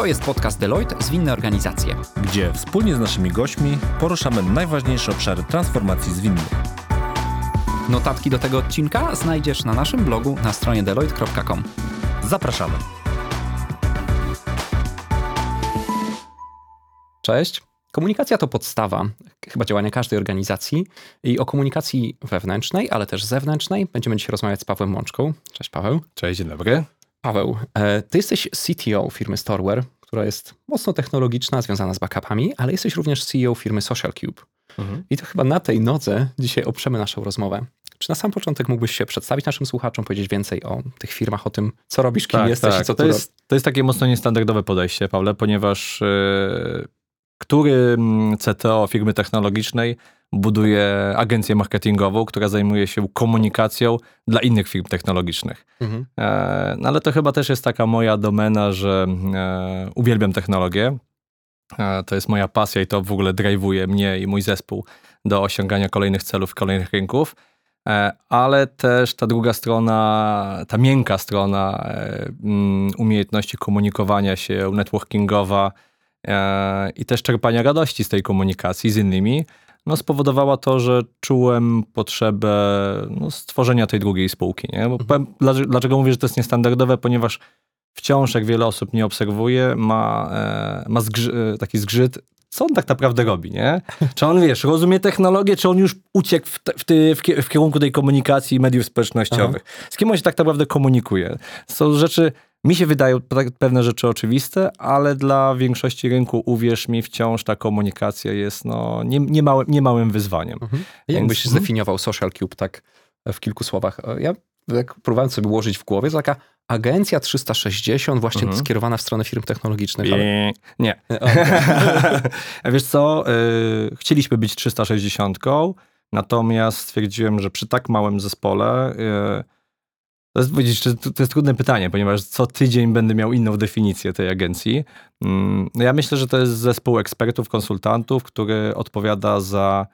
To jest podcast Deloitte Zwinne Organizacje. gdzie wspólnie z naszymi gośćmi poruszamy najważniejsze obszary transformacji zwinnej. Notatki do tego odcinka znajdziesz na naszym blogu na stronie deloitte.com. Zapraszamy. Cześć. Komunikacja to podstawa chyba działania każdej organizacji i o komunikacji wewnętrznej, ale też zewnętrznej będziemy dzisiaj rozmawiać z Pawłem Mączką. Cześć Paweł. Cześć, dzień dobry. Paweł, e, ty jesteś CTO firmy Storeware, która jest mocno technologiczna, związana z backupami, ale jesteś również CEO firmy SocialCube. Mhm. I to chyba na tej nodze dzisiaj oprzemy naszą rozmowę. Czy na sam początek mógłbyś się przedstawić naszym słuchaczom, powiedzieć więcej o tych firmach, o tym, co robisz, kim jesteś i co Tak, to jest, to jest takie mocno niestandardowe podejście, Pawle, ponieważ e, który mm, CTO firmy technologicznej buduje agencję marketingową, która zajmuje się komunikacją dla innych firm technologicznych. Mhm. E, No ale to chyba też jest taka moja domena, że e, uwielbiam technologię. E, To jest moja pasja i to w ogóle drive'uje mnie i mój zespół do osiągania kolejnych celów, kolejnych rynków. E, Ale też ta druga strona, ta miękka strona mm, umiejętności komunikowania się, networkingowa e, i też czerpania radości z tej komunikacji z innymi, no spowodowała to, że czułem potrzebę no, stworzenia tej drugiej spółki. Nie? Bo powiem, dlaczego- mówię, że to jest niestandardowe? Ponieważ wciąż, jak wiele osób nie obserwuje, ma, e, ma zgrzy, e, taki zgrzyt, co on tak naprawdę robi, nie? Czy on, wiesz, rozumie technologię, czy on już uciekł w, te, w, ty, w, kie- w kierunku tej komunikacji i mediów społecznościowych? Z kim on się tak naprawdę komunikuje? Są rzeczy, mi się wydają pe- pewne rzeczy oczywiste, ale dla większości rynku, uwierz mi, wciąż ta komunikacja jest no, nie, nie, małym, nie małym wyzwaniem. Mhm. Jak Więc- byś mhm. zdefiniował Social Cube tak w kilku słowach? E, Ja jak próbowałem sobie ułożyć w głowie, to taka agencja 360 właśnie Mhm. skierowana w stronę firm technologicznych. ale- Nie. E, okej. Wiesz co, y, chcieliśmy być 360, natomiast stwierdziłem, że przy tak małym zespole, to jest, widzisz, to, jest trudne pytanie, ponieważ co tydzień będę miał inną definicję tej agencji. Mm, no Ja myślę, że to jest zespół ekspertów, konsultantów, który odpowiada za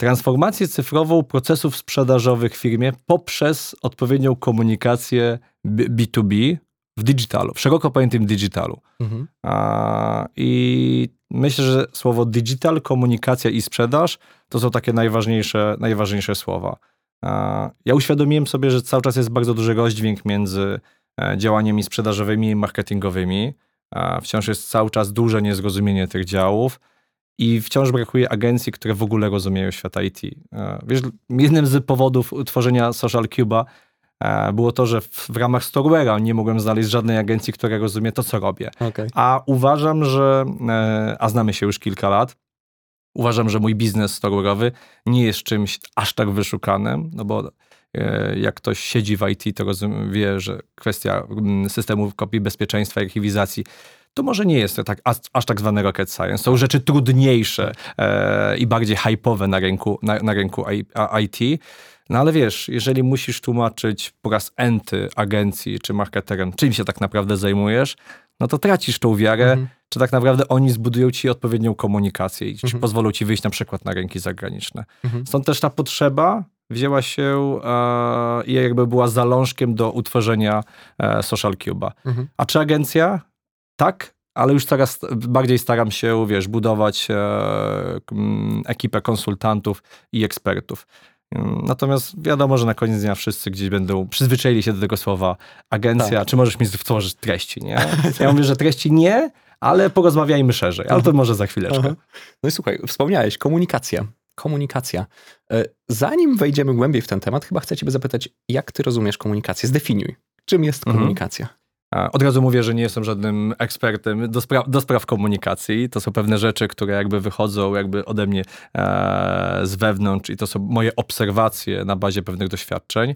transformację cyfrową procesów sprzedażowych w firmie poprzez odpowiednią komunikację B- B2B w digitalu, w szeroko pojętym digitalu. Mhm. I myślę, że słowo digital, komunikacja i sprzedaż to są takie najważniejsze, najważniejsze słowa. Ja uświadomiłem sobie, że cały czas jest bardzo duży rozdźwięk między e, działaniami sprzedażowymi i marketingowymi. Wciąż jest cały czas duże niezrozumienie tych działów i wciąż brakuje agencji, które w ogóle rozumieją świat IT. Wiesz, jednym z powodów utworzenia Social Cube'a e, było to, że w, w ramach Storeware'a nie mogłem znaleźć żadnej agencji, która rozumie to, co robię. Okej. A uważam, że, e, a znamy się już kilka lat, uważam, że mój biznes storeware'owy nie jest czymś aż tak wyszukanym, no bo e, jak ktoś siedzi w IT, to rozum, wie, że kwestia systemów kopii bezpieczeństwa i archiwizacji to może nie jest to tak, aż, aż tak zwany rocket science. Są rzeczy trudniejsze e, i bardziej hype'owe na rynku, na, na rynku IT. No ale wiesz, jeżeli musisz tłumaczyć po raz enty agencji czy marketerem, czym się tak naprawdę zajmujesz, no to tracisz tą wiarę, Mhm. czy tak naprawdę oni zbudują ci odpowiednią komunikację i ci Mhm. pozwolą ci wyjść na przykład na rynki zagraniczne. Mhm. Stąd też ta potrzeba wzięła się e, i jakby była zalążkiem do utworzenia e, Social Cube'a. Mhm. A czy agencja? Tak, ale już coraz bardziej staram się, wiesz, budować e, ekipę konsultantów i ekspertów. Natomiast wiadomo, że na koniec dnia wszyscy gdzieś będą przyzwyczaili się do tego słowa agencja, Tak. czy możesz mi stworzyć treści, nie? Ja mówię, że treści nie, ale porozmawiajmy szerzej, ale to może za chwileczkę. Aha. No i słuchaj, wspomniałeś, komunikacja. Komunikacja. E, Zanim wejdziemy głębiej w ten temat, chyba chcę ciebie zapytać, jak ty rozumiesz komunikację? Zdefiniuj. Czym jest Mhm. komunikacja? A, Od razu mówię, że nie jestem żadnym ekspertem do, spra- do spraw komunikacji. To są pewne rzeczy, które jakby wychodzą jakby ode mnie e, z wewnątrz i to są moje obserwacje na bazie pewnych doświadczeń.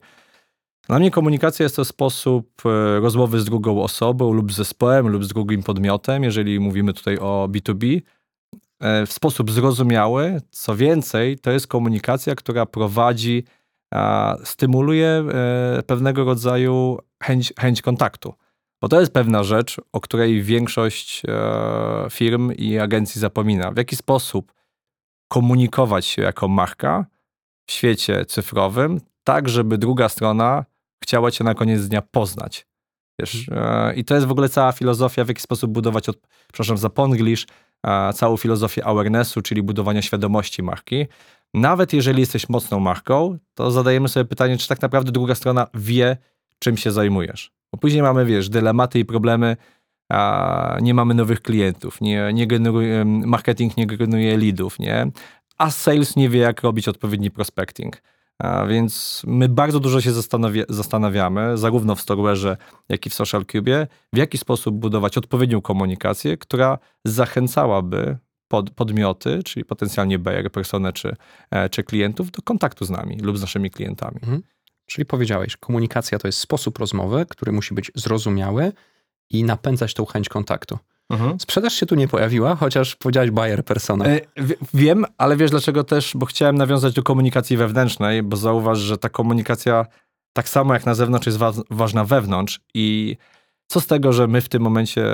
Dla mnie komunikacja jest to sposób e, rozmowy z drugą osobą lub zespołem lub z drugim podmiotem, jeżeli mówimy tutaj o B2B, e, w sposób zrozumiały. Co więcej, to jest komunikacja, która prowadzi, stymuluje e, pewnego rodzaju chęć, chęć kontaktu. Bo to jest pewna rzecz, o której większość e, firm i agencji zapomina. W jaki sposób komunikować się jako marka w świecie cyfrowym, tak żeby druga strona chciała cię na koniec dnia poznać. Wiesz, e, I to jest w ogóle cała filozofia, w jaki sposób budować, od, przepraszam za ponglish, e, całą filozofię awarenessu, czyli budowania świadomości marki. Nawet jeżeli jesteś mocną marką, to zadajemy sobie pytanie, czy tak naprawdę druga strona wie, czym się zajmujesz. Bo później mamy, wiesz, dylematy i problemy, a nie mamy nowych klientów, nie, nie generuje, marketing nie generuje leadów, nie? a sales nie wie, jak robić odpowiedni prospecting. A więc my bardzo dużo się zastanawia, zastanawiamy, zarówno w Storeware'ze, jak i w Social Cube, w jaki sposób budować odpowiednią komunikację, która zachęcałaby pod, podmioty, czyli potencjalnie buyer, personę czy, e, czy klientów do kontaktu z nami lub z naszymi klientami. Mhm. Czyli powiedziałeś, komunikacja to jest sposób rozmowy, który musi być zrozumiały i napędzać tą chęć kontaktu. Mhm. Sprzedaż się tu nie pojawiła, chociaż powiedziałeś buyer persona. E, wiem, ale wiesz dlaczego też, bo chciałem nawiązać do komunikacji wewnętrznej, bo zauważ, że ta komunikacja tak samo jak na zewnątrz jest wa ważna wewnątrz i co z tego, że my w tym momencie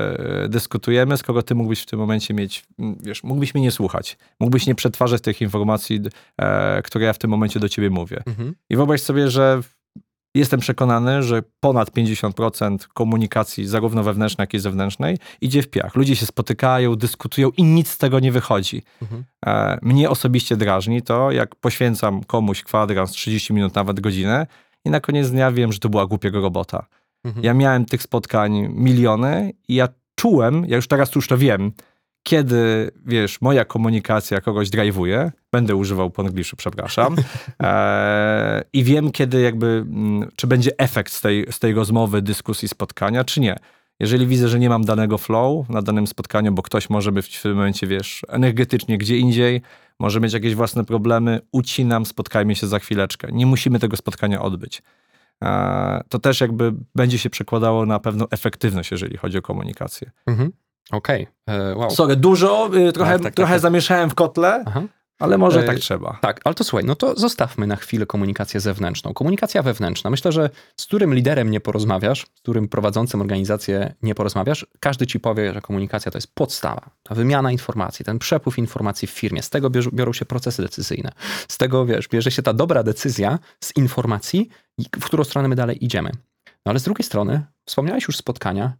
e, dyskutujemy, skoro ty mógłbyś w tym momencie mieć, wiesz, mógłbyś mnie nie słuchać, mógłbyś nie przetwarzać tych informacji, e, które ja w tym momencie do ciebie mówię. Mhm. I wyobraź sobie, że Jestem przekonany, że ponad 50% komunikacji, zarówno wewnętrznej, jak i zewnętrznej, idzie w piach. Ludzie się spotykają, dyskutują i nic z tego nie wychodzi. Mhm. E, mnie osobiście drażni to, jak poświęcam komuś kwadrans 30 minut, nawet godzinę i na koniec dnia wiem, że to była głupiego robota. Mhm. Ja miałem tych spotkań miliony i ja czułem, ja już teraz już to wiem, kiedy, wiesz, moja komunikacja kogoś drive'uje, będę używał po angielsku, przepraszam, e, i wiem, kiedy jakby, mm, czy będzie efekt z tej, z tej rozmowy, dyskusji, spotkania, czy nie. Jeżeli widzę, że nie mam danego flow na danym spotkaniu, bo ktoś może być w tym momencie, wiesz, energetycznie gdzie indziej, może mieć jakieś własne problemy, ucinam, spotkajmy się za chwileczkę. Nie musimy tego spotkania odbyć. E, to też jakby będzie się przekładało na pewną efektywność, jeżeli chodzi o komunikację. Mhm. Okej, okay. E, wow. Sorry, dużo, y, trochę, tak, tak, trochę tak, zamieszałem w kotle. Aha. Ale może e, tak trzeba. Tak, ale to słuchaj, no to zostawmy na chwilę komunikację zewnętrzną. Komunikacja wewnętrzna. Myślę, że z którym liderem nie porozmawiasz, z którym prowadzącym organizację nie porozmawiasz, każdy ci powie, że komunikacja to jest podstawa. Ta wymiana informacji, ten przepływ informacji w firmie. Z tego biorą się procesy decyzyjne. Z tego, wiesz, bierze się ta dobra decyzja z informacji, w którą stronę my dalej idziemy. No ale z drugiej strony, wspomniałeś już spotkania,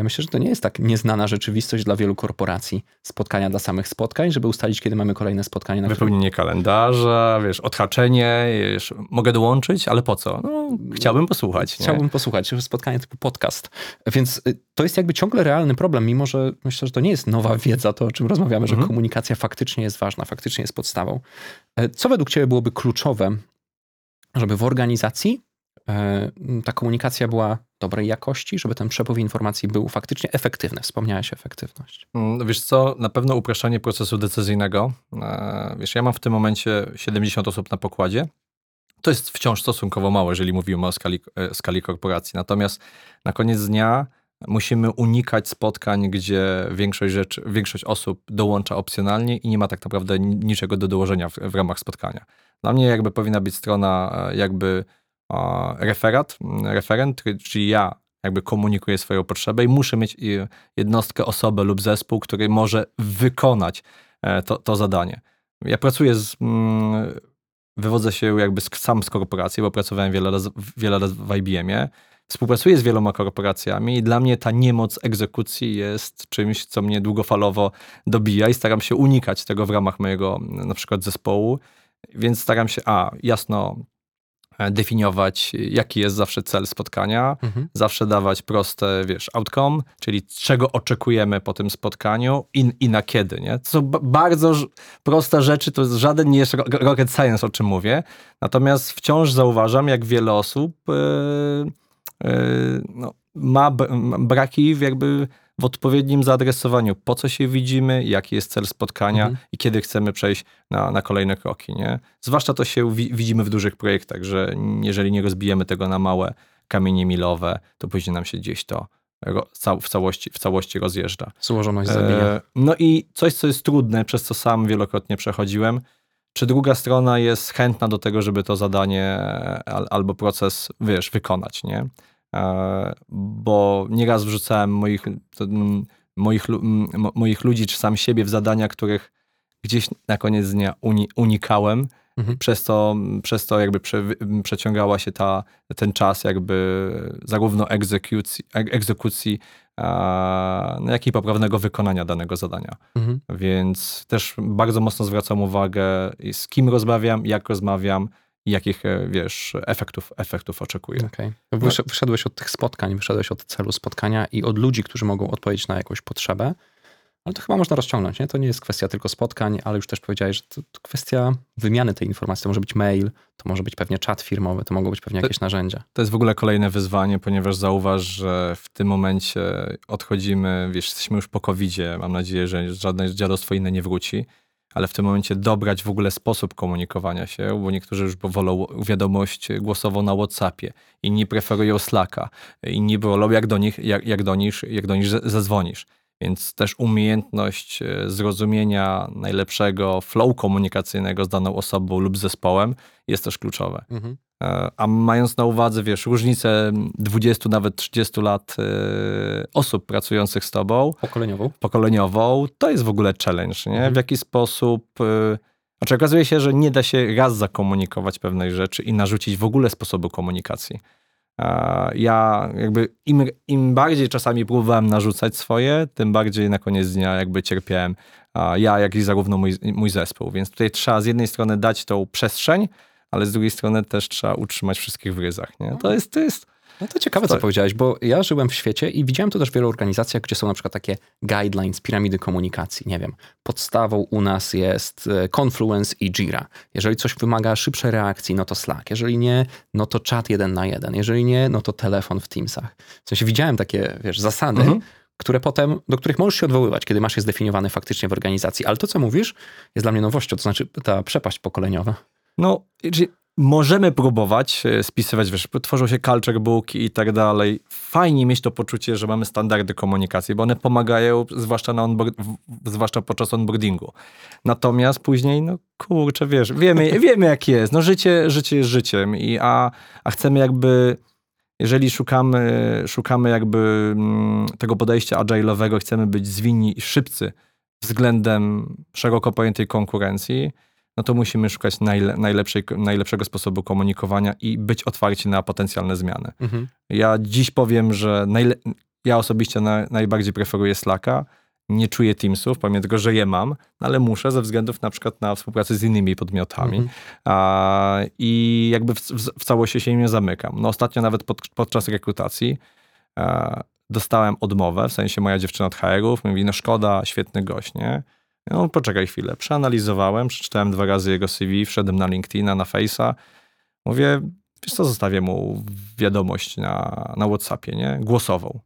ja myślę, że to nie jest tak nieznana rzeczywistość dla wielu korporacji. Spotkania dla samych spotkań, żeby ustalić, kiedy mamy kolejne spotkanie. Na Wypełnienie którym... kalendarza, wiesz, odhaczenie, wiesz, mogę dołączyć, ale po co? No, chciałbym posłuchać. Chciałbym nie? posłuchać, spotkanie typu podcast. Więc y, to jest jakby ciągle realny problem, mimo że myślę, że to nie jest nowa wiedza, to o czym rozmawiamy, że mhm. komunikacja faktycznie jest ważna, faktycznie jest podstawą. E, co według Ciebie byłoby kluczowe, żeby w organizacji E, ta komunikacja była dobrej jakości, żeby ten przepływ informacji był faktycznie efektywny. Wspomniałeś efektywność. No wiesz co, na pewno upraszczanie procesu decyzyjnego. E, wiesz, ja mam w tym momencie 70 osób na pokładzie. To jest wciąż stosunkowo mało, jeżeli mówimy o skali, e, skali korporacji. Natomiast na koniec dnia musimy unikać spotkań, gdzie większość, rzeczy, większość osób dołącza opcjonalnie i nie ma tak naprawdę niczego do dołożenia w, w ramach spotkania. Dla mnie jakby powinna być strona jakby referat, referent, czyli ja jakby komunikuję swoją potrzebę i muszę mieć jednostkę, osobę lub zespół, który może wykonać e, to, to zadanie. Ja pracuję z, mm, wywodzę się jakby sam z korporacji, bo pracowałem wiele lat, wiele lat w IBM-ie. Współpracuję z wieloma korporacjami i dla mnie ta niemoc egzekucji jest czymś, co mnie długofalowo dobija i staram się unikać tego w ramach mojego na przykład zespołu. Więc staram się, a jasno definiować, jaki jest zawsze cel spotkania, mhm. zawsze dawać proste, wiesz, outcome, czyli czego oczekujemy po tym spotkaniu i, i na kiedy, nie? To są bardzo proste rzeczy, to jest żaden nie jest rocket science, o czym mówię, natomiast wciąż zauważam, jak wiele osób yy, yy, no, ma braki jakby w odpowiednim zaadresowaniu, po co się widzimy, jaki jest cel spotkania mhm. i kiedy chcemy przejść na, na kolejne kroki. Nie? Zwłaszcza to się wi widzimy w dużych projektach, że jeżeli nie rozbijemy tego na małe kamienie milowe, to później nam się gdzieś to w całości, w całości rozjeżdża. Złożoność zabija. E, no i coś, co jest trudne, przez co sam wielokrotnie przechodziłem, czy druga strona jest chętna do tego, żeby to zadanie albo proces, wiesz, wykonać, nie? E, bo nieraz wrzucałem moich, moich, moich ludzi czy sam siebie w zadania, których gdzieś na koniec dnia uni, unikałem, Mhm. Przez to, przez to jakby prze, przeciągała się ta, ten czas jakby zarówno egzekucji, e- egzekucji no, jak i poprawnego wykonania danego zadania. Mhm. Więc też bardzo mocno zwracam uwagę, z kim rozmawiam, jak rozmawiam i jakich, e, wiesz, efektów, efektów oczekuję. Okay. Wysz, wyszedłeś od tych spotkań, wyszedłeś od celu spotkania i od ludzi, którzy mogą odpowiedzieć na jakąś potrzebę. Ale to chyba można rozciągnąć, nie? To nie jest kwestia tylko spotkań, ale już też powiedziałeś, że to, to kwestia wymiany tej informacji. To może być mail, to może być pewnie czat firmowy, to mogą być pewnie jakieś narzędzia. To jest w ogóle kolejne wyzwanie, ponieważ zauważ, że w tym momencie odchodzimy, wiesz, jesteśmy już po covid mam nadzieję, że żadne dziadostwo inne nie wróci, ale w tym momencie dobrać w ogóle sposób komunikowania się, bo niektórzy już wolą wiadomość głosową na WhatsAppie, inni preferują Slacka, inni wolą jak do nich, jak, jak do nich, jak do nich zadzwonisz. Więc też umiejętność e, zrozumienia najlepszego flow komunikacyjnego z daną osobą lub zespołem jest też kluczowe. Mhm. E, a mając na uwadze, wiesz, różnicę 20, nawet 30 lat e, osób pracujących z tobą. Pokoleniową. Pokoleniową, to jest w ogóle challenge, nie? Mhm. W jaki sposób. Znaczy, okazuje się, że nie da się raz zakomunikować pewnej rzeczy i narzucić w ogóle sposobu komunikacji. Ja jakby im, im bardziej czasami próbowałem narzucać swoje, tym bardziej na koniec dnia jakby cierpiałem ja, jak i zarówno mój, mój zespół. Więc tutaj trzeba z jednej strony dać tą przestrzeń, ale z drugiej strony też trzeba utrzymać wszystkich w ryzach. Nie? To jest, to jest no to ciekawe, co powiedziałeś, bo ja żyłem w świecie i widziałem to też w wielu organizacjach, gdzie są na przykład takie guidelines, piramidy komunikacji. Nie wiem, podstawą u nas jest e, Confluence i Jira. Jeżeli coś wymaga szybszej reakcji, no to Slack. Jeżeli nie, no to czat jeden na jeden. Jeżeli nie, no to telefon w Teamsach. W sensie widziałem takie, wiesz, zasady, mhm które potem, do których możesz się odwoływać, kiedy masz je zdefiniowane faktycznie w organizacji. Ale to, co mówisz, jest dla mnie nowością, to znaczy ta przepaść pokoleniowa. No, możemy próbować e, spisywać, wiesz, tworzą się culture book i tak dalej. Fajnie mieć to poczucie, że mamy standardy komunikacji, bo one pomagają, zwłaszcza, na onboard, zwłaszcza podczas onboardingu. Natomiast później, no kurczę, wiesz, wiemy, wiemy jak jest. No życie, życie jest życiem, i, a, a chcemy jakby jeżeli szukamy, szukamy jakby mm, tego podejścia agile'owego, chcemy być zwinni i szybcy względem szeroko pojętej konkurencji, no to musimy szukać najle, najlepszej, najlepszego sposobu komunikowania i być otwarci na potencjalne zmiany. Mhm. Ja dziś powiem, że najle, ja osobiście na, najbardziej preferuję Slacka. Nie czuję Teamsów, pomimo tego, że je mam, no ale muszę ze względów na przykład na współpracę z innymi podmiotami. Mhm. A, I jakby w, w, w, całości się im nie zamykam. No ostatnio nawet pod, podczas rekrutacji a, dostałem odmowę, w sensie moja dziewczyna od HR-ów mówi, no szkoda, świetny gość, nie? No, poczekaj chwilę. Przeanalizowałem, przeczytałem dwa razy jego CV, wszedłem na LinkedIna, na Face'a. Mówię, wiesz co, zostawię mu wiadomość na, na WhatsAppie, nie? Głosową.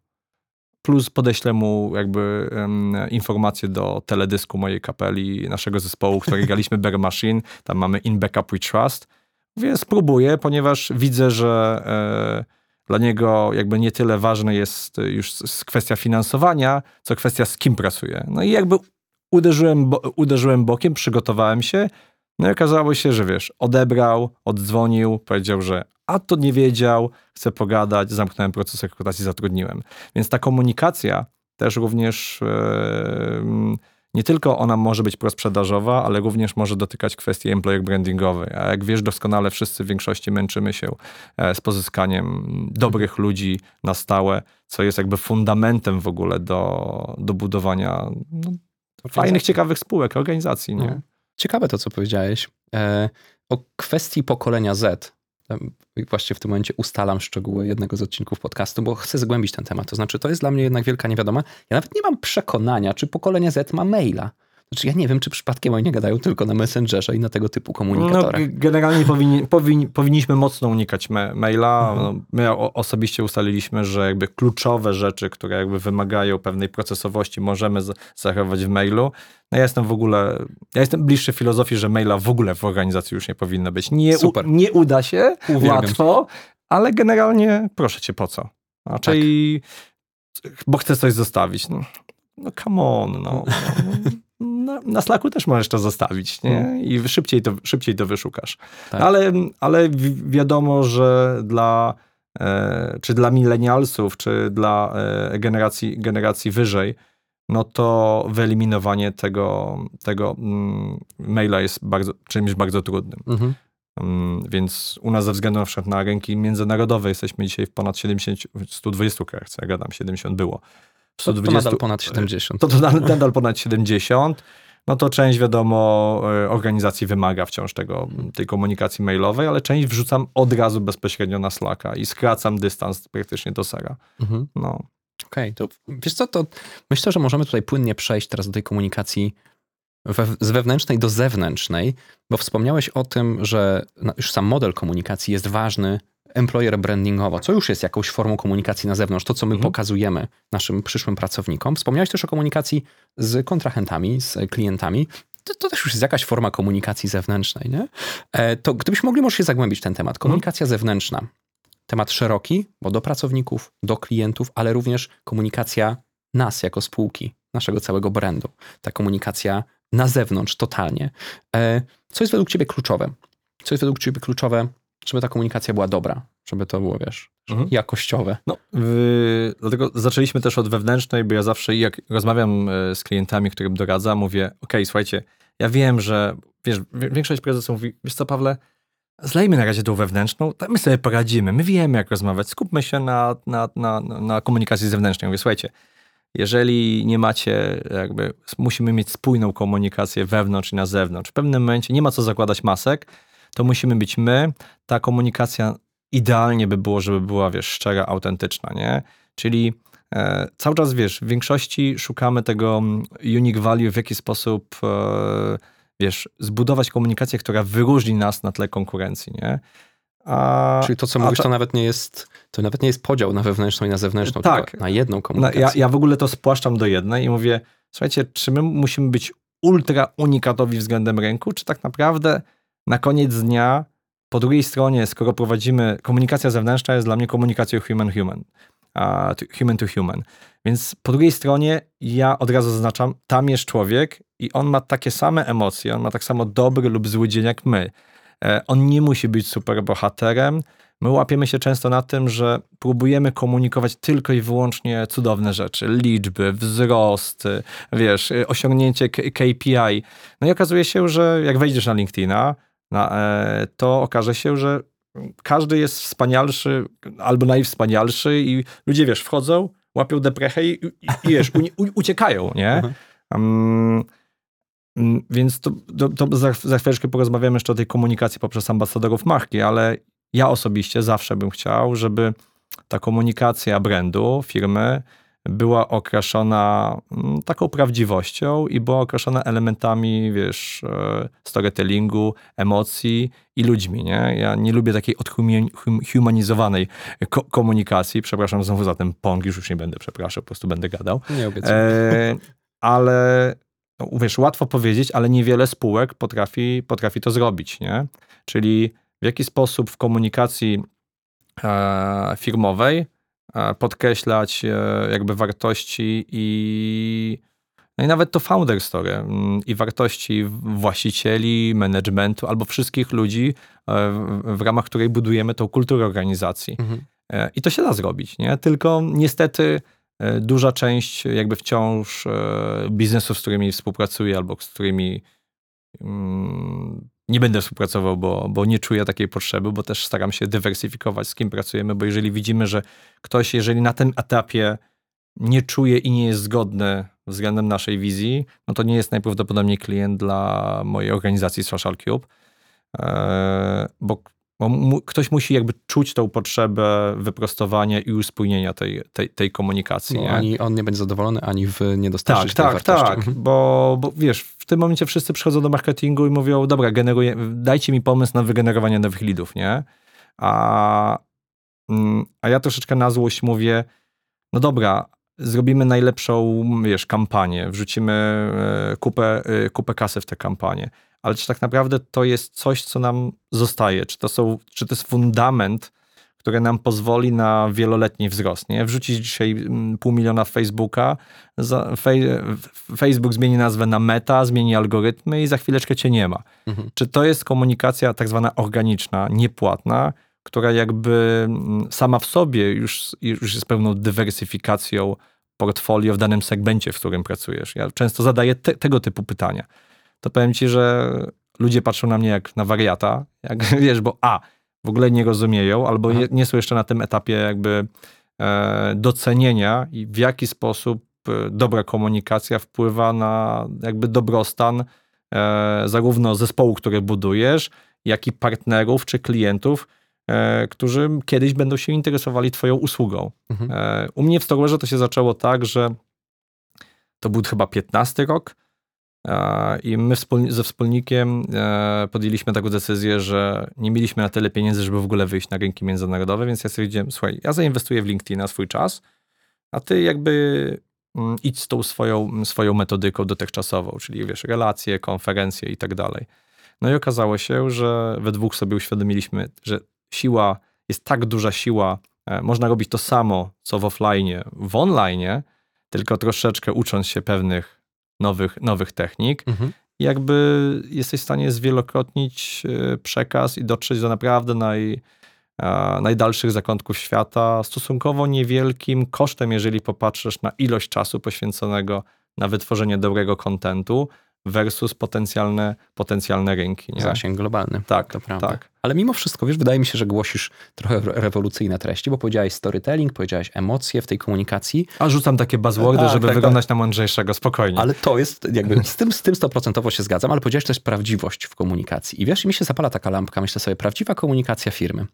Plus podeślę mu jakby um, informację do teledysku mojej kapeli, naszego zespołu, który graliśmy Bear Machine. Tam mamy In Backup We Trust. Mówię, spróbuję, ponieważ widzę, że e, dla niego jakby nie tyle ważne jest już kwestia finansowania, co kwestia z kim pracuje. No i jakby uderzyłem, bo, uderzyłem bokiem, przygotowałem się, no i okazało się, że wiesz, odebrał, oddzwonił, powiedział, że a to nie wiedział, chce pogadać, zamknąłem proces rekrutacji, zatrudniłem. Więc ta komunikacja też również nie tylko ona może być prosprzedażowa, ale również może dotykać kwestii employer brandingowej. A jak wiesz doskonale, wszyscy w większości męczymy się e, z pozyskaniem dobrych ludzi na stałe, co jest jakby fundamentem w ogóle do, do budowania no, fajnych, ciekawych spółek, organizacji. Nie? No. Ciekawe to, co powiedziałeś. E, o kwestii pokolenia Z. Właśnie w tym momencie ustalam szczegóły jednego z odcinków podcastu, bo chcę zgłębić ten temat. To znaczy, to jest dla mnie jednak wielka niewiadoma. Ja nawet nie mam przekonania, czy pokolenie Z ma maila. Znaczy, ja nie wiem, czy przypadkiem oni nie gadają tylko na Messengerze i na tego typu komunikatorach. No, generalnie powinni, powinni, powinniśmy mocno unikać ma maila. Mhm. My osobiście ustaliliśmy, że jakby kluczowe rzeczy, które jakby wymagają pewnej procesowości, możemy zachować w mailu. No ja jestem w ogóle, ja jestem bliższy filozofii, że maila w ogóle w organizacji już nie powinno być. Nie, u, nie uda się, Uwielbiam. łatwo, ale generalnie proszę cię, po co? Raczej, tak. bo chcę coś zostawić. No, no come on, no, no na, na Slacku też możesz to zostawić, nie? Mm. I szybciej to, szybciej to wyszukasz. Tak. Ale, ale wiadomo, że dla e, czy dla milenialsów, czy dla e, generacji, generacji wyżej, no to wyeliminowanie tego, tego mm, maila jest bardzo, czymś bardzo trudnym. Mhm. Um, więc u nas ze względu na przykład na rynki międzynarodowe jesteśmy dzisiaj w ponad 70, 120 krajach, co ja gadam, 70 było. W 120, to, to nadal ponad 70. To, to nadal ponad 70 no to część wiadomo e, organizacji wymaga wciąż tego, tej komunikacji mailowej, ale część wrzucam od razu bezpośrednio na Slacka i skracam dystans praktycznie do sera. Mhm. No. Okej, okay, to wiesz co, to myślę, że możemy tutaj płynnie przejść teraz do tej komunikacji we, z wewnętrznej do zewnętrznej, bo wspomniałeś o tym, że już sam model komunikacji jest ważny employer brandingowo, co już jest jakąś formą komunikacji na zewnątrz, to co my mhm. pokazujemy naszym przyszłym pracownikom. Wspomniałeś też o komunikacji z kontrahentami, z klientami. To, to, też już jest jakaś forma komunikacji zewnętrznej, nie? E, to gdybyśmy mogli może się zagłębić ten temat. Komunikacja mhm. zewnętrzna. Temat szeroki, bo do pracowników, do klientów, ale również komunikacja nas jako spółki, naszego całego brandu. Ta komunikacja na zewnątrz totalnie. E, co jest według Ciebie kluczowe? Co jest według Ciebie kluczowe żeby ta komunikacja była dobra, żeby to było, wiesz, mhm. jakościowe. No, w, dlatego zaczęliśmy też od wewnętrznej, bo ja zawsze jak rozmawiam e, z klientami, którym doradzam, mówię, ok, słuchajcie, ja wiem, że, wiesz, większość prezesów mówi, wiesz co, Pawle, zlejmy na razie tą wewnętrzną, my sobie poradzimy, my wiemy, jak rozmawiać, skupmy się na, na, na, na komunikacji zewnętrznej. Mówię, słuchajcie, jeżeli nie macie, jakby musimy mieć spójną komunikację wewnątrz i na zewnątrz. W pewnym momencie nie ma co zakładać masek, to musimy być my. Ta komunikacja idealnie by było, żeby była, wiesz, szczera, autentyczna, nie? Czyli e, cały czas, wiesz, w większości szukamy tego mm, unique value, w jaki sposób, e, wiesz, zbudować komunikację, która wyróżni nas na tle konkurencji, nie? A, Czyli to, co mówisz, ta... to nawet nie jest, to nawet nie jest podział na wewnętrzną i na zewnętrzną, tak, na jedną komunikację. ja, ja w ogóle to spłaszczam do jednej i mówię, słuchajcie, czy my musimy być ultra unikatowi względem rynku, czy tak naprawdę na koniec dnia, po drugiej stronie, skoro prowadzimy, komunikacja zewnętrzna jest dla mnie komunikacją human-human, human to human. Więc po drugiej stronie ja od razu zaznaczam, tam jest człowiek i on ma takie same emocje, on ma tak samo dobry lub zły dzień jak my. E, on nie musi być super bohaterem. My łapiemy się często na tym, że próbujemy komunikować tylko i wyłącznie cudowne rzeczy, liczby, wzrost, wiesz, osiągnięcie KPI. No i okazuje się, że jak wejdziesz na LinkedIna, to okaże się, że każdy jest wspanialszy albo najwspanialszy i ludzie, wiesz, wchodzą, łapią deprechę i, i, i wiesz, u, uciekają, nie? Um, więc to, to, to za, za chwileczkę porozmawiamy jeszcze o tej komunikacji poprzez ambasadorów marki, ale ja osobiście zawsze bym chciał, żeby ta komunikacja brandu, firmy była okraszona mm, taką prawdziwością i była okraszona elementami, wiesz, e, storytellingu, emocji i ludźmi, nie? Ja nie lubię takiej odhumanizowanej ko komunikacji. Przepraszam znowu za ten pong, już, już nie będę przepraszał, po prostu będę gadał. Nie obiecuję. E, ale no, wiesz, łatwo powiedzieć, ale niewiele spółek potrafi, potrafi to zrobić, nie? Czyli w jaki sposób w komunikacji e, firmowej podkreślać e, jakby wartości i, no i nawet to founder story mm, i wartości właścicieli, managementu albo wszystkich ludzi, e, w ramach której budujemy tą kulturę organizacji. Mhm. E, I to się da zrobić, nie? Tylko niestety duża część jakby wciąż biznesów, z którymi współpracuję albo z którymi mm, nie będę współpracował, bo, bo nie czuję takiej potrzeby, bo też staram się dywersyfikować, z kim pracujemy, bo jeżeli widzimy, że ktoś, jeżeli na tym etapie nie czuje i nie jest zgodny względem naszej wizji, no to nie jest najprawdopodobniej klient dla mojej organizacji Social Cube, e, bo bo mu, ktoś musi jakby czuć tą potrzebę wyprostowania i uspójnienia tej, tej, tej komunikacji. No, nie? Ani on nie będzie zadowolony, ani wy nie dostarczycie Tak, tak, tak, mhm. bo, bo wiesz, w tym momencie wszyscy przychodzą do marketingu i mówią, dobra, generuję, dajcie mi pomysł na wygenerowanie nowych lidów, nie? A, mm, a ja troszeczkę na złość mówię, no dobra, zrobimy najlepszą, wiesz, kampanię, wrzucimy e, kupę, e, kupę kasy w tę kampanię ale czy tak naprawdę to jest coś, co nam zostaje? Czy to, są, czy to jest fundament, który nam pozwoli na wieloletni wzrost? Nie? Wrzucić dzisiaj mm, pół miliona w Facebooka, za, fej, Facebook zmieni nazwę na Meta, zmieni algorytmy i za chwileczkę cię nie ma. Mhm. Czy to jest komunikacja tak zwana organiczna, niepłatna, która jakby mm, sama w sobie już, już jest pewną dywersyfikacją portfolio w danym segmencie, w którym pracujesz. Ja często zadaję te, tego typu pytania. To powiem ci, że ludzie patrzą na mnie jak na wariata, jak wiesz, bo a, w ogóle nie rozumieją, albo nie, nie są jeszcze na tym etapie jakby e, docenienia i w jaki sposób e, dobra komunikacja wpływa na jakby dobrostan e, zarówno zespołu, który budujesz, jak i partnerów czy klientów, e, którzy kiedyś będą się interesowali twoją usługą. Mhm. E, u mnie w Storwerze to się zaczęło tak, że to był chyba 15 rok i my ze wspólnikiem e, podjęliśmy taką decyzję, że nie mieliśmy na tyle pieniędzy, żeby w ogóle wyjść na rynki międzynarodowe, więc ja stwierdziłem, słuchaj, ja zainwestuję w LinkedIn swój czas, a ty jakby mm, idź z tą swoją, swoją metodyką dotychczasową, czyli wiesz, relacje, konferencje i tak dalej. No i okazało się, że we dwóch sobie uświadomiliśmy, że siła, jest tak duża siła, e, można robić to samo, co w offline, w online, tylko troszeczkę ucząc się pewnych nowych, nowych technik, Mhm. jakby jesteś w stanie zwielokrotnić e, przekaz i dotrzeć do naprawdę naj, najdalszych zakątków świata stosunkowo niewielkim kosztem, jeżeli popatrzysz na ilość czasu poświęconego na wytworzenie dobrego kontentu versus potencjalne, potencjalne rynki. Nie? Zasięg globalny. Tak, to prawda. tak. Ale mimo wszystko, wiesz, wydaje mi się, że głosisz trochę re- rewolucyjne treści, bo powiedziałeś storytelling, powiedziałeś emocje w tej komunikacji, A rzucam takie buzzwordy, Tak, żeby tak, wyglądać na mądrzejszego, spokojnie. ale to jest jakby, z tym, z tym 100% się zgadzam, ale powiedziałeś też prawdziwość w komunikacji. I wiesz, i mi się zapala taka lampka, myślę sobie, prawdziwa komunikacja firmy.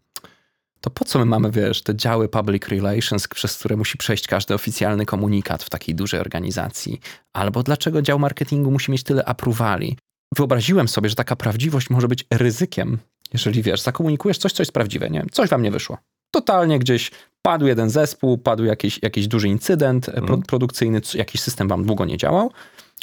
To po co my mamy, wiesz, te działy public relations, przez które musi przejść każdy oficjalny komunikat w takiej dużej organizacji? Albo dlaczego dział marketingu musi mieć tyle apruwali? Wyobraziłem sobie, że taka prawdziwość może być ryzykiem, jeżeli wiesz, zakomunikujesz coś, co jest prawdziwe, nie coś wam nie wyszło. Totalnie gdzieś padł jeden zespół, padł jakiś, jakiś duży incydent e, pro, produkcyjny, jakiś system wam długo nie działał.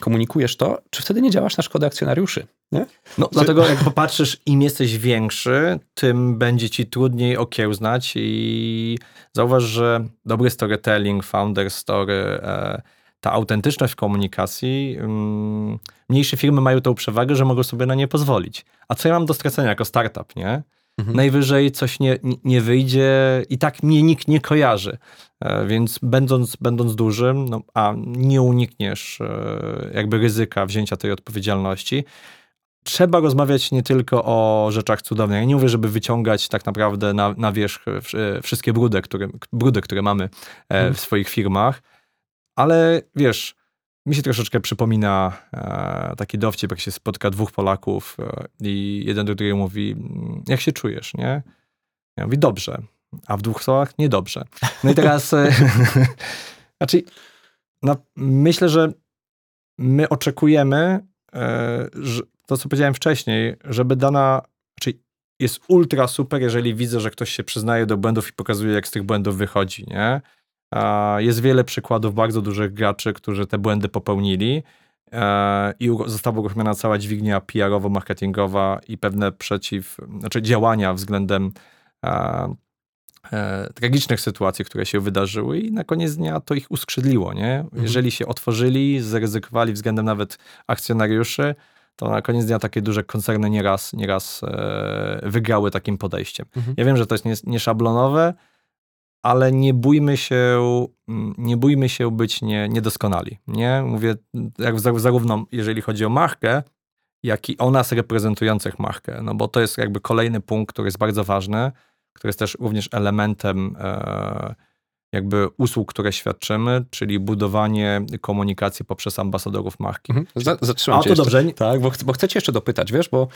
Komunikujesz to, czy wtedy nie działasz na szkodę akcjonariuszy? Nie? No, dlatego jak popatrzysz, im jesteś większy, tym będzie ci trudniej okiełznać i zauważ, że dobry storytelling, founder story, e, ta autentyczność w komunikacji, mm, mniejsze firmy mają tą przewagę, że mogą sobie na nie pozwolić. A co ja mam do stracenia jako startup, nie? Mhm. Najwyżej coś nie, nie- wyjdzie i tak mnie nikt nie kojarzy. E, Więc będąc, będąc dużym, no, a nie unikniesz e, jakby ryzyka wzięcia tej odpowiedzialności, trzeba rozmawiać nie tylko o rzeczach cudownych. Ja nie mówię, żeby wyciągać tak naprawdę na, na wierzch wsz- wszystkie brudy, które, brudy, które mamy e, Mhm. w swoich firmach, ale wiesz, mi się troszeczkę przypomina e, taki dowcip, jak się spotka dwóch Polaków e, i jeden do drugiego mówi, "Mm, jak się czujesz, nie? Ja mówi, dobrze, a w dwóch słowach, niedobrze. No i teraz, e, znaczy, no, myślę, że my oczekujemy, e, że to, co powiedziałem wcześniej, żeby dana, znaczy jest ultra super, jeżeli widzę, że ktoś się przyznaje do błędów i pokazuje, jak z tych błędów wychodzi, nie? Jest wiele przykładów bardzo dużych graczy, którzy te błędy popełnili e, i została uruchomiona cała dźwignia PR-owo-marketingowa i pewne przeciw, znaczy działania względem e, e, tragicznych sytuacji, które się wydarzyły i na koniec dnia to ich uskrzydliło, nie? Jeżeli się otworzyli, zaryzykowali względem nawet akcjonariuszy, to na koniec dnia takie duże koncerny nieraz, nieraz wygrały takim podejściem. Mhm. Ja wiem, że to jest nies- nieszablonowe, ale nie bójmy się, mm, nie bójmy się być nie, niedoskonali. Nie? Mówię, jak za- zarówno jeżeli chodzi o markę, jak i o nas reprezentujących markę. No bo to jest jakby kolejny punkt, który jest bardzo ważny, który jest też również elementem e, jakby usług, które świadczymy, czyli budowanie komunikacji poprzez ambasadorów marki. Mhm. Za- Zatrzymam A to jeszcze. dobrze. Tak, bo, ch- bo chcę cię jeszcze dopytać, wiesz, bo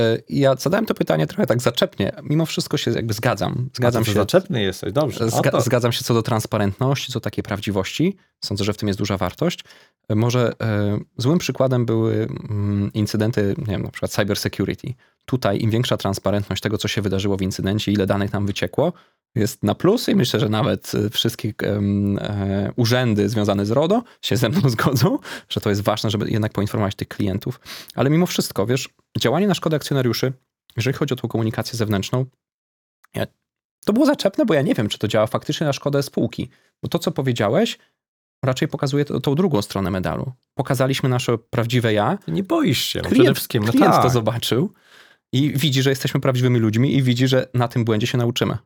y, ja zadałem to pytanie trochę tak zaczepnie. Mimo wszystko się jakby zgadzam. Zgadzam A to się. Zaczepny jesteś, dobrze. Zga- to- Zgadzam się co do transparentności, co do takiej prawdziwości. Sądzę, że w tym jest duża wartość. Może e, złym przykładem były mm, incydenty, nie wiem, na przykład cyber security. Tutaj im większa transparentność tego, co się wydarzyło w incydencie, ile danych tam wyciekło, jest na plus i myślę, że nawet e, wszystkie e, urzędy związane z RODO się ze mną zgodzą, że to jest ważne, żeby jednak poinformować tych klientów. Ale mimo wszystko, wiesz, działanie na szkodę akcjonariuszy, jeżeli chodzi o tą komunikację zewnętrzną, to było zaczepne, bo ja nie wiem, czy to działa faktycznie na szkodę spółki. Bo to, co powiedziałeś, raczej pokazuje to- tą drugą stronę medalu. Pokazaliśmy nasze prawdziwe ja. Nie boisz się, no przede Klient, wszystkim. No klient tak. to zobaczył i widzi, że jesteśmy prawdziwymi ludźmi i widzi, że na tym błędzie się nauczymy.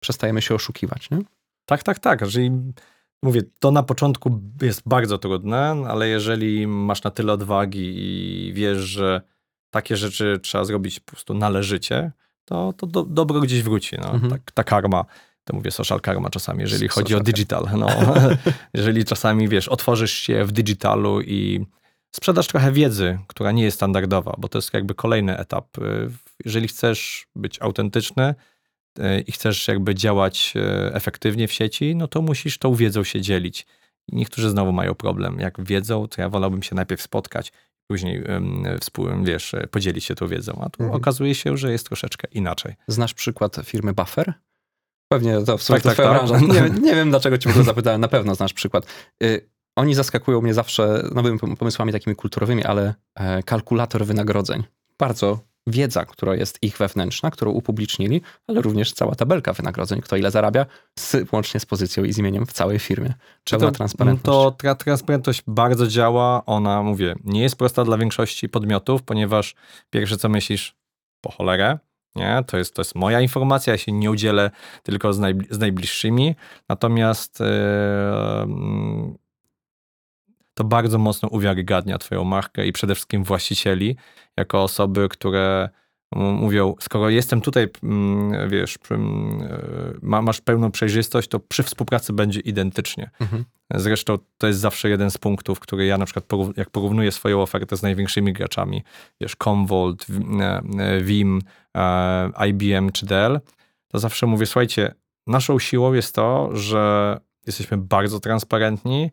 Przestajemy się oszukiwać. Nie? Tak, tak, tak. Czyli mówię, to na początku jest bardzo trudne, ale jeżeli masz na tyle odwagi i wiesz, że takie rzeczy trzeba zrobić po prostu należycie, to, to do, dobro gdzieś wróci. No. Mhm. Tak, ta karma, to mówię social karma czasami, jeżeli chodzi Social o digital. No. jeżeli czasami, wiesz, otworzysz się w digitalu i sprzedasz trochę wiedzy, która nie jest standardowa, bo to jest jakby kolejny etap. Y, Jeżeli chcesz być autentyczny y, i chcesz jakby działać y, efektywnie w sieci, no to musisz tą wiedzą się dzielić. I niektórzy znowu mają problem. Jak wiedzą, to ja wolałbym się najpierw spotkać, później współ, wiesz, podzielić się tą wiedzą. A tu Mhm. okazuje się, że jest troszeczkę inaczej. Znasz przykład firmy Buffer? Pewnie to w sumie Tak, to tak, tak. Nie, nie wiem, dlaczego cię w ogóle zapytałem. Na pewno znasz przykład. Y, oni zaskakują mnie zawsze nowymi pom- pomysłami takimi kulturowymi, ale e, kalkulator wynagrodzeń. Bardzo wiedza, która jest ich wewnętrzna, którą upublicznili, ale również cała tabelka wynagrodzeń, kto ile zarabia, z, łącznie z pozycją i z imieniem w całej firmie. Pełna transparentność. To tra transparentność bardzo działa. Ona, mówię, nie jest prosta dla większości podmiotów, ponieważ pierwsze co myślisz, po cholerę, nie? To jest, to jest moja informacja, ja się nie udzielę tylko z, najbli z najbliższymi. Natomiast mm, to bardzo mocno uwiarygadnia twoją markę i przede wszystkim właścicieli, jako osoby, które mówią, skoro jestem tutaj, wiesz, e, ma, masz pełną przejrzystość, to przy współpracy będzie identycznie. Mhm. Zresztą to jest zawsze jeden z punktów, który ja na przykład porów- jak porównuję swoją ofertę z największymi graczami, wiesz, Commvault, e, Vim, e, IBM czy Dell, to zawsze mówię, słuchajcie, naszą siłą jest to, że jesteśmy bardzo transparentni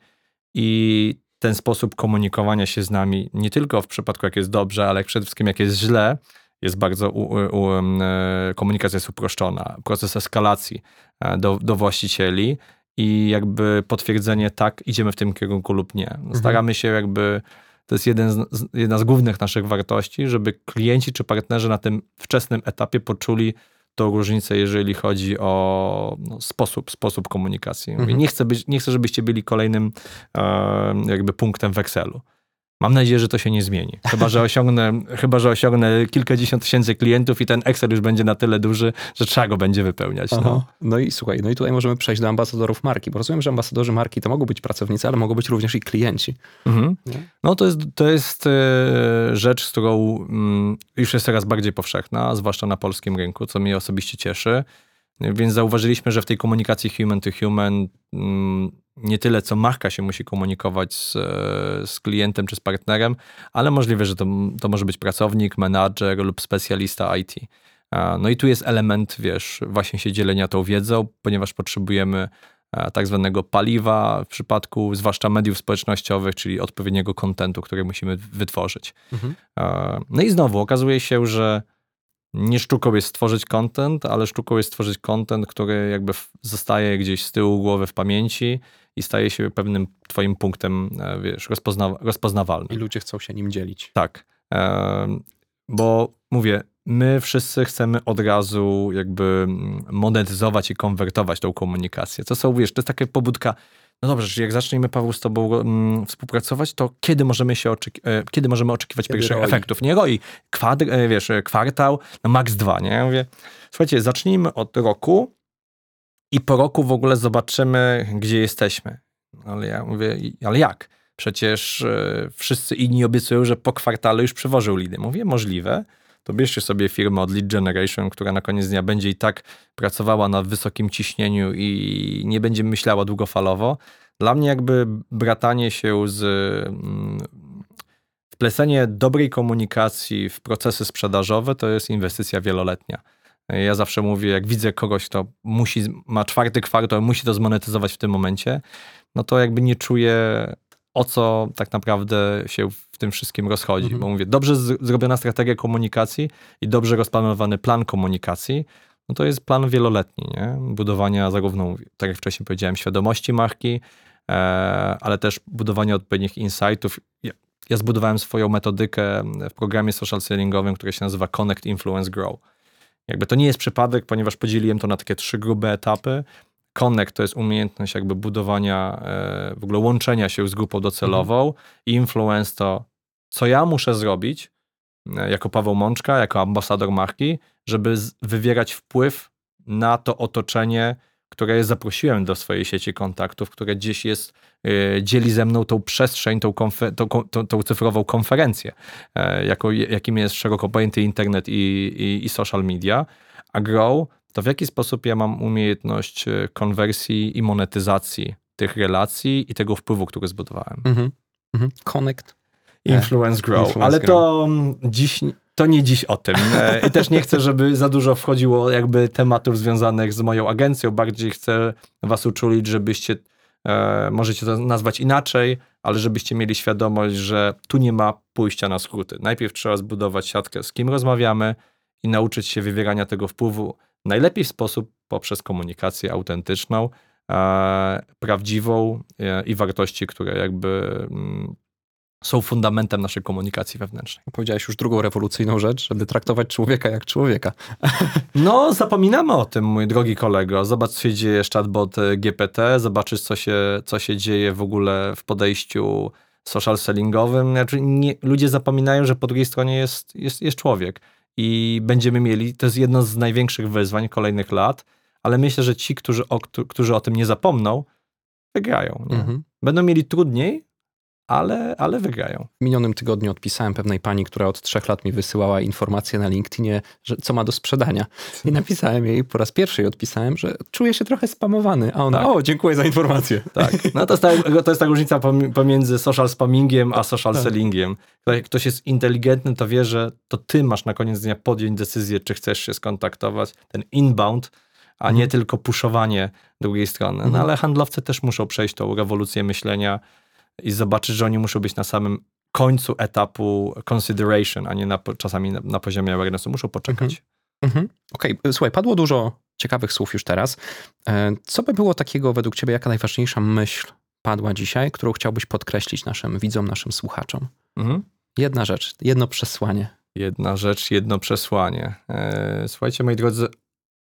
i ten sposób komunikowania się z nami, nie tylko w przypadku jak jest dobrze, ale przede wszystkim jak jest źle, jest bardzo, u, u, e, komunikacja jest uproszczona. Proces eskalacji e, do, do właścicieli i jakby potwierdzenie tak, idziemy w tym kierunku lub nie. No, Staramy się jakby, to jest jeden z, jedna z głównych naszych wartości, żeby klienci czy partnerzy na tym wczesnym etapie poczuli tą różnicę, jeżeli chodzi o no, sposób, sposób komunikacji. Mówię, Mhm. nie, chcę być, nie chcę, żebyście byli kolejnym e, jakby punktem w Excelu. Mam nadzieję, że to się nie zmieni. Chyba, że osiągnę, chyba, że osiągnę kilkadziesiąt tysięcy klientów i ten Excel już będzie na tyle duży, że trzeba go będzie wypełniać. No. No i słuchaj, no i tutaj możemy przejść do ambasadorów marki, bo rozumiem, że ambasadorzy marki to mogą być pracownicy, ale mogą być również i klienci. Mhm. No to jest, to jest e, rzecz, z którą mm, już jest coraz bardziej powszechna, zwłaszcza na polskim rynku, co mnie osobiście cieszy. Więc zauważyliśmy, że w tej komunikacji human to human mm, nie tyle co marka się musi komunikować z, e, z klientem czy z partnerem, ale możliwe, że to, to może być pracownik, menadżer lub specjalista IT. No i tu jest element, wiesz, właśnie się dzielenia tą wiedzą, ponieważ potrzebujemy e, tak zwanego paliwa w przypadku zwłaszcza mediów społecznościowych, czyli odpowiedniego kontentu, który musimy wytworzyć. Mhm. No i znowu okazuje się, że nie sztuką jest stworzyć content, ale sztuką jest stworzyć content, który jakby zostaje gdzieś z tyłu głowy w pamięci i staje się pewnym twoim punktem, e, wiesz, rozpozna rozpoznawalnym. I ludzie chcą się nim dzielić. Tak. Bo mówię, my wszyscy chcemy od razu jakby mm, monetyzować i konwertować tą komunikację. To są, wiesz, to jest taka pobudka, no dobrze, czyli jak zaczniemy, Paweł, z tobą mm, współpracować, to kiedy możemy się oczeki- e, kiedy możemy oczekiwać Kiedy pierwszych ROI? efektów? Nie roi, kwadr, e, wiesz, e, kwartał, no max dwa, nie? Ja mówię, słuchajcie, zacznijmy od roku i po roku w ogóle zobaczymy, gdzie jesteśmy. Ale ja mówię, "I- ale jak? Przecież wszyscy inni obiecują, że po kwartale już przywożył lidy. Mówię, możliwe. To bierzcie sobie firmę od Lead Generation, która na koniec dnia będzie i tak pracowała na wysokim ciśnieniu i nie będzie myślała długofalowo. Dla mnie jakby bratanie się z mm, wplecenie dobrej komunikacji w procesy sprzedażowe to jest inwestycja wieloletnia. Ja zawsze mówię, jak widzę kogoś, kto musi, ma czwarty kwartał, musi to zmonetyzować w tym momencie, no to jakby nie czuję, o co tak naprawdę się w tym wszystkim rozchodzi. Mhm. Bo mówię, dobrze zrobiona strategia komunikacji i dobrze rozplanowany plan komunikacji, no to jest plan wieloletni, nie? Budowania zarówno, tak jak wcześniej powiedziałem, świadomości marki, e, ale też budowania odpowiednich insightów. Ja, ja zbudowałem swoją metodykę w programie social sellingowym, który się nazywa Connect, Influence, Grow. Jakby to nie jest przypadek, ponieważ podzieliłem to na takie trzy grube etapy. Connect to jest umiejętność jakby budowania, e, w ogóle łączenia się z grupą docelową. Influence to, co ja muszę zrobić e, jako Paweł Mączka, jako ambasador marki, żeby wywierać wpływ na to otoczenie, które zaprosiłem do swojej sieci kontaktów, które gdzieś jest, e, dzieli ze mną tą przestrzeń, tą, konfer- tą, tą, tą cyfrową konferencję, jako, jakim jest szeroko pojęty internet i, i, i social media. A Grow to w jaki sposób ja mam umiejętność e, konwersji i monetyzacji tych relacji i tego wpływu, który zbudowałem. Mhm. Mhm. Connect. Influence Grow. Influence Ale grow. to mm, dziś, to nie dziś o tym. E, I też nie chcę, żeby za dużo wchodziło jakby tematów związanych z moją agencją. Bardziej chcę was uczulić, żebyście, e, możecie to nazwać inaczej, ale żebyście mieli świadomość, że tu nie ma pójścia na skróty. Najpierw trzeba zbudować siatkę, z kim rozmawiamy i nauczyć się wywierania tego wpływu najlepiej w sposób poprzez komunikację autentyczną, e, prawdziwą e, i wartości, które jakby mm, są fundamentem naszej komunikacji wewnętrznej. Powiedziałeś już drugą rewolucyjną rzecz, żeby traktować człowieka jak człowieka. No, zapominamy o tym, mój drogi kolego. Zobacz, co się dzieje z chatbot e, GPT, zobaczysz, co się, co się dzieje w ogóle w podejściu social sellingowym. Znaczy, nie, ludzie zapominają, że po drugiej stronie jest, jest, jest człowiek i będziemy mieli, to jest jedno z największych wyzwań kolejnych lat, ale myślę, że ci, którzy o, któ- którzy o tym nie zapomną, wygrają. Nie? Mhm. Będą mieli trudniej, ale, ale wygrają. W minionym tygodniu odpisałem pewnej pani, która od trzech lat mi wysyłała informacje na LinkedInie, że co ma do sprzedania. I napisałem jej, po raz pierwszy jej odpisałem, że czuję się trochę spamowany. A ona, Tak. o, dziękuję za informację. Tak. No to jest ta, to jest ta różnica pom- pomiędzy social spammingiem a social Tak. sellingiem. Jak ktoś jest inteligentny, to wie, że to ty masz na koniec dnia podjąć decyzję, czy chcesz się skontaktować. Ten inbound, a nie Mhm. tylko puszowanie drugiej strony. No Mhm. ale handlowcy też muszą przejść tą rewolucję myślenia i zobaczyć, że oni muszą być na samym końcu etapu consideration, a nie na, czasami na, na poziomie awarenessu. Muszą poczekać. Mhm. Okej, słuchaj, padło dużo ciekawych słów już teraz. E, Co by było takiego według ciebie, jaka najważniejsza myśl padła dzisiaj, którą chciałbyś podkreślić naszym widzom, naszym słuchaczom? Mhm. Jedna rzecz, jedno przesłanie. Jedna rzecz, jedno przesłanie. E, Słuchajcie, moi drodzy,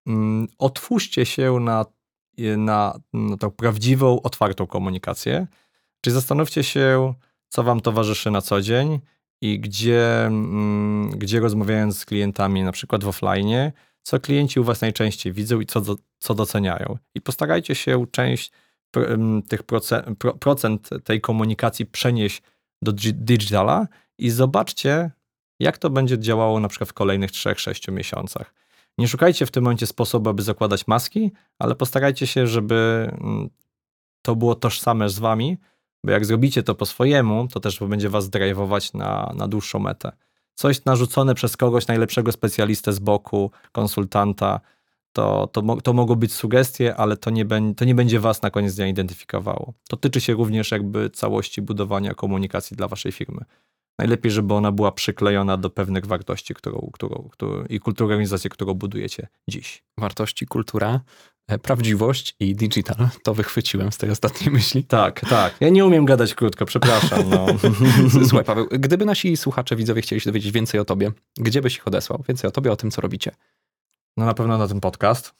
mm, otwórzcie się na, na, na tą prawdziwą, otwartą komunikację. Czyli zastanówcie się, co wam towarzyszy na co dzień i gdzie, mm, gdzie rozmawiając z klientami, na przykład w offline, co klienci u was najczęściej widzą i co, co doceniają. I postarajcie się część em, tych procent, pro, procent tej komunikacji przenieść do digi- digitala i zobaczcie, jak to będzie działało na przykład w kolejnych 3-6 miesiącach. Nie szukajcie w tym momencie sposobu, aby zakładać maski, ale postarajcie się, żeby mm, to było tożsame z wami, bo jak zrobicie to po swojemu, to też będzie was drive'ować na, na dłuższą metę. Coś narzucone przez kogoś, najlepszego specjalistę z boku, konsultanta, to, to, to mogą być sugestie, ale to nie, to nie będzie was na koniec dnia identyfikowało. To tyczy się również jakby całości budowania komunikacji dla waszej firmy. Najlepiej, żeby ona była przyklejona do pewnych wartości którą, którą, którą, i kultury organizacji, którą budujecie dziś. Wartości, kultura, prawdziwość i digital. To wychwyciłem z tej ostatniej myśli. Tak, tak. Ja nie umiem gadać krótko, przepraszam. No. Słuchaj, Paweł, gdyby nasi słuchacze, widzowie chcieli się dowiedzieć więcej o tobie, gdzie byś ich odesłał? Więcej o tobie, o tym, co robicie. No na pewno na ten podcast.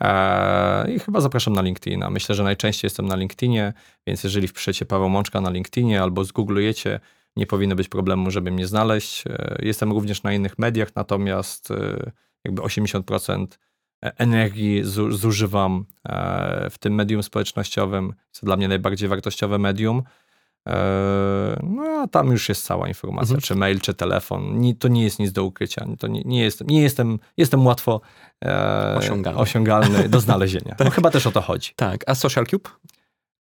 Eee, I chyba zapraszam na LinkedIna. Myślę, że najczęściej jestem na LinkedInie, więc jeżeli wpiszecie Paweł Mączka na LinkedInie albo zgooglujecie, nie powinno być problemu, żeby mnie znaleźć. Eee, Jestem również na innych mediach, natomiast e, jakby 80% energii zu- zużywam e, w tym medium społecznościowym. To dla mnie najbardziej wartościowe medium. Eee, No a tam już jest cała informacja, Mhm. czy mail, czy telefon. To nie jest nic do ukrycia. To nie, nie, jestem, nie jestem, jestem łatwo e, Osiągalny. osiągalny do znalezienia. No, chyba też o to chodzi. Tak, a Social Cube?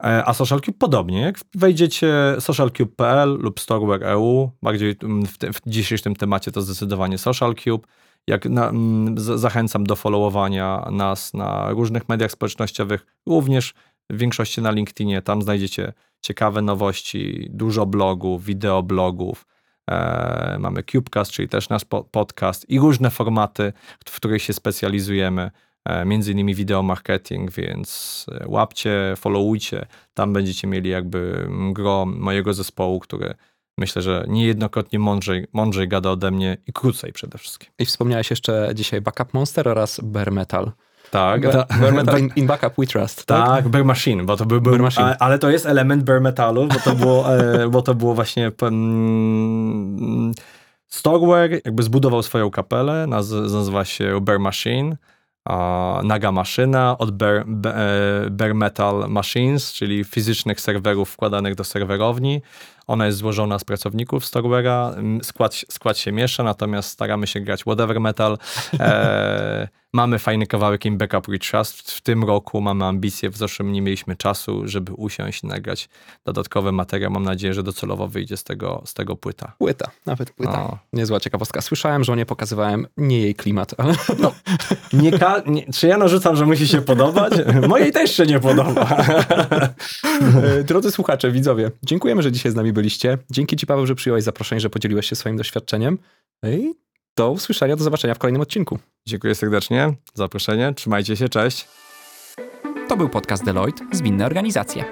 E, A SocialCube podobnie. Jak wejdziecie socialcube.pl lub storeware.eu, bardziej mm, w, te, w dzisiejszym temacie to zdecydowanie SocialCube. Jak na, mm, zachęcam do followowania nas na różnych mediach społecznościowych, również w większości na LinkedInie. Tam znajdziecie ciekawe nowości, dużo blogów, wideoblogów. E, mamy Cubecast, czyli też nasz po- podcast i różne formaty, w których się specjalizujemy e, między innymi wideo marketing, więc e, łapcie, followujcie, tam będziecie mieli jakby gro mojego zespołu, który myślę, że niejednokrotnie mądrzej, mądrzej gada ode mnie i krócej przede wszystkim. I wspomniałeś jeszcze dzisiaj Backup Monster oraz Bare Metal. Tak, ta- Bare Metal in, in Backup We Trust, tak? Tak, Bear Machine, bo to był, Bear był Machine. a- ale to jest element Bear Metalu, bo to było, e, bo to było właśnie mm, Storeware jakby zbudował swoją kapelę, naz, nazywa się Bear Machine, a, naga maszyna od bare, be- e, Metal Machines, czyli fizycznych serwerów wkładanych do serwerowni. Ona jest złożona z pracowników Storware'a, m, skład, skład się miesza, natomiast staramy się grać whatever metal. E, mamy fajny kawałek im Backup We Trust. W tym roku mamy ambicje, w zeszłym nie mieliśmy czasu, żeby usiąść i nagrać dodatkowy materiał. Mam nadzieję, że docelowo wyjdzie z tego, z tego płyta. Płyta, nawet płyta. O. Niezła ciekawostka. Słyszałem, że nie pokazywałem nie jej klimat, ale Nie ka- nie, czy ja narzucam, że musi się podobać? Mojej też się nie podoba. E, Drodzy słuchacze, widzowie, dziękujemy, że dzisiaj z nami byliście. Dzięki Ci, Paweł, że przyjąłeś zaproszenie, że podzieliłeś się swoim doświadczeniem. No I do usłyszenia, do zobaczenia w kolejnym odcinku. Dziękuję serdecznie za zaproszenie. Trzymajcie się, cześć. To był podcast Deloitte Zwinne Organizacje.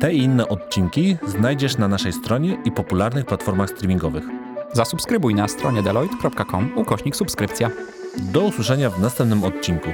Te i inne odcinki znajdziesz na naszej stronie i popularnych platformach streamingowych. Zasubskrybuj na stronie deloitte.com ukośnik subskrypcja. Do usłyszenia w następnym odcinku.